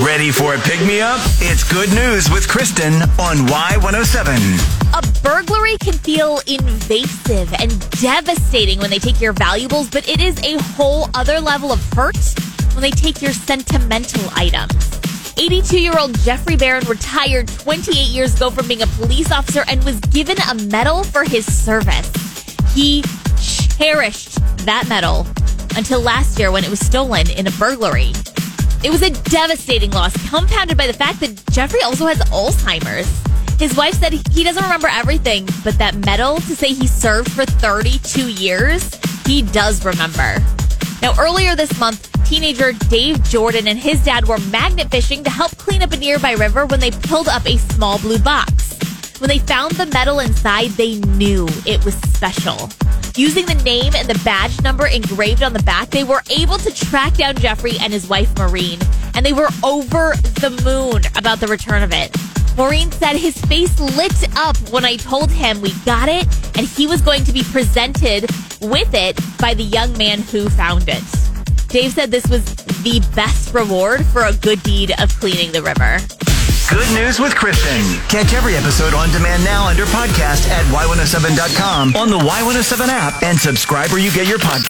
Ready for a pick me up? It's good news with Kristen on Y107. A burglary can feel invasive and devastating when they take your valuables, but it is a whole other level of hurt when they take your sentimental items. 82 year old Jeffrey Barron retired 28 years ago from being a police officer and was given a medal for his service. He cherished that medal until last year when it was stolen in a burglary. It was a devastating loss, compounded by the fact that Jeffrey also has Alzheimer's. His wife said he doesn't remember everything, but that medal to say he served for 32 years, he does remember. Now, earlier this month, teenager Dave Jordan and his dad were magnet fishing to help clean up a nearby river when they pulled up a small blue box. When they found the medal inside, they knew it was special. Using the name and the badge number engraved on the back, they were able to track down Jeffrey and his wife, Maureen, and they were over the moon about the return of it. Maureen said his face lit up when I told him we got it and he was going to be presented with it by the young man who found it. Dave said this was the best reward for a good deed of cleaning the river. Good news with Kristen. Catch every episode on demand now under podcast at y107.com on the Y107 app and subscribe where you get your podcast.